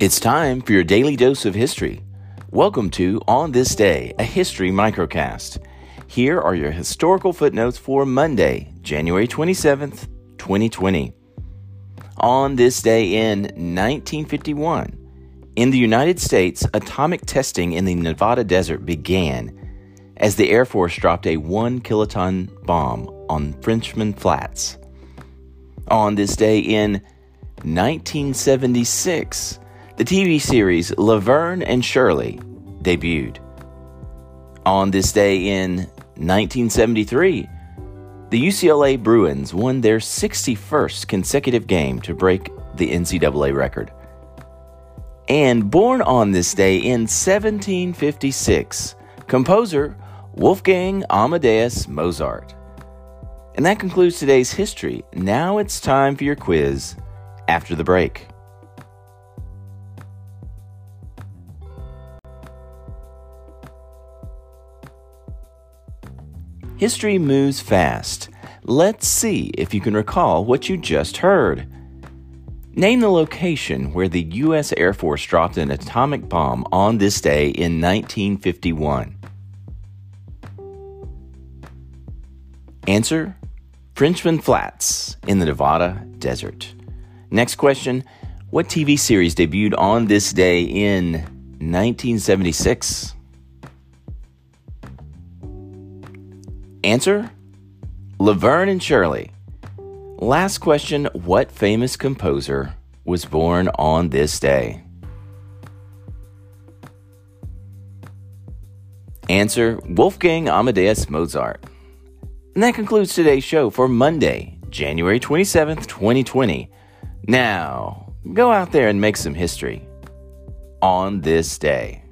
It's time for your daily dose of history. Welcome to On This Day, a history microcast. Here are your historical footnotes for Monday, January 27th, 2020. On this day in 1951, in the United States, atomic testing in the Nevada desert began as the Air Force dropped a one kiloton bomb on Frenchman Flats. On this day in 1976, the TV series Laverne and Shirley debuted. On this day in 1973, the UCLA Bruins won their 61st consecutive game to break the NCAA record. And born on this day in 1756, composer Wolfgang Amadeus Mozart. And that concludes today's history. Now it's time for your quiz after the break. History moves fast. Let's see if you can recall what you just heard. Name the location where the U.S. Air Force dropped an atomic bomb on this day in 1951. Answer Frenchman Flats in the Nevada desert. Next question What TV series debuted on this day in 1976? Answer Laverne and Shirley. Last question What famous composer was born on this day? Answer Wolfgang Amadeus Mozart. And that concludes today's show for Monday, January 27th, 2020. Now, go out there and make some history on this day.